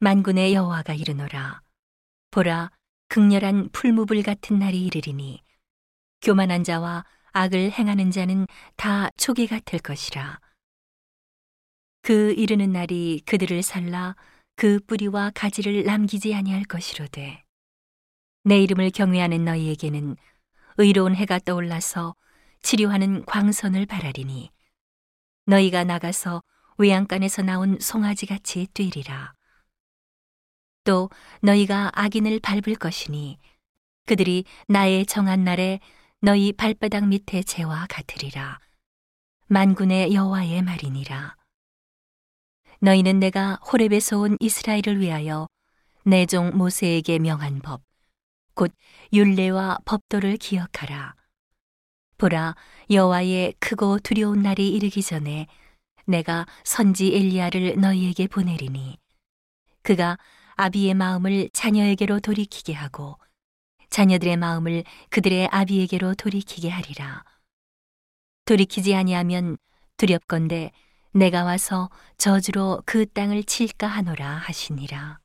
만군의 여호와가 이르노라. 보라 극렬한 풀무불 같은 날이 이르리니 교만한 자와 악을 행하는 자는 다 초계 같을 것이라. 그 이르는 날이 그들을 살라 그 뿌리와 가지를 남기지 아니할 것이로되. 내 이름을 경외하는 너희에게는 의로운 해가 떠올라서 치료하는 광선을 바라리니 너희가 나가서 외양간에서 나온 송아지 같이 뛰리라 또 너희가 악인을 밟을 것이니 그들이 나의 정한 날에 너희 발바닥 밑에 재와 같으리라 만군의 여호와의 말이니라 너희는 내가 호렙에서 온 이스라엘을 위하여 내 종 모세에게 명한 법, 곧 율례와 법도를 기억하라. 보라, 여호와의 크고 두려운 날이 이르기 전에 내가 선지 엘리야를 너희에게 보내리니 그가 아비의 마음을 자녀에게로 돌이키게 하고 자녀들의 마음을 그들의 아비에게로 돌이키게 하리라. 돌이키지 아니하면 두렵건대 내가 와서 저주로 그 땅을 칠까 하노라 하시니라.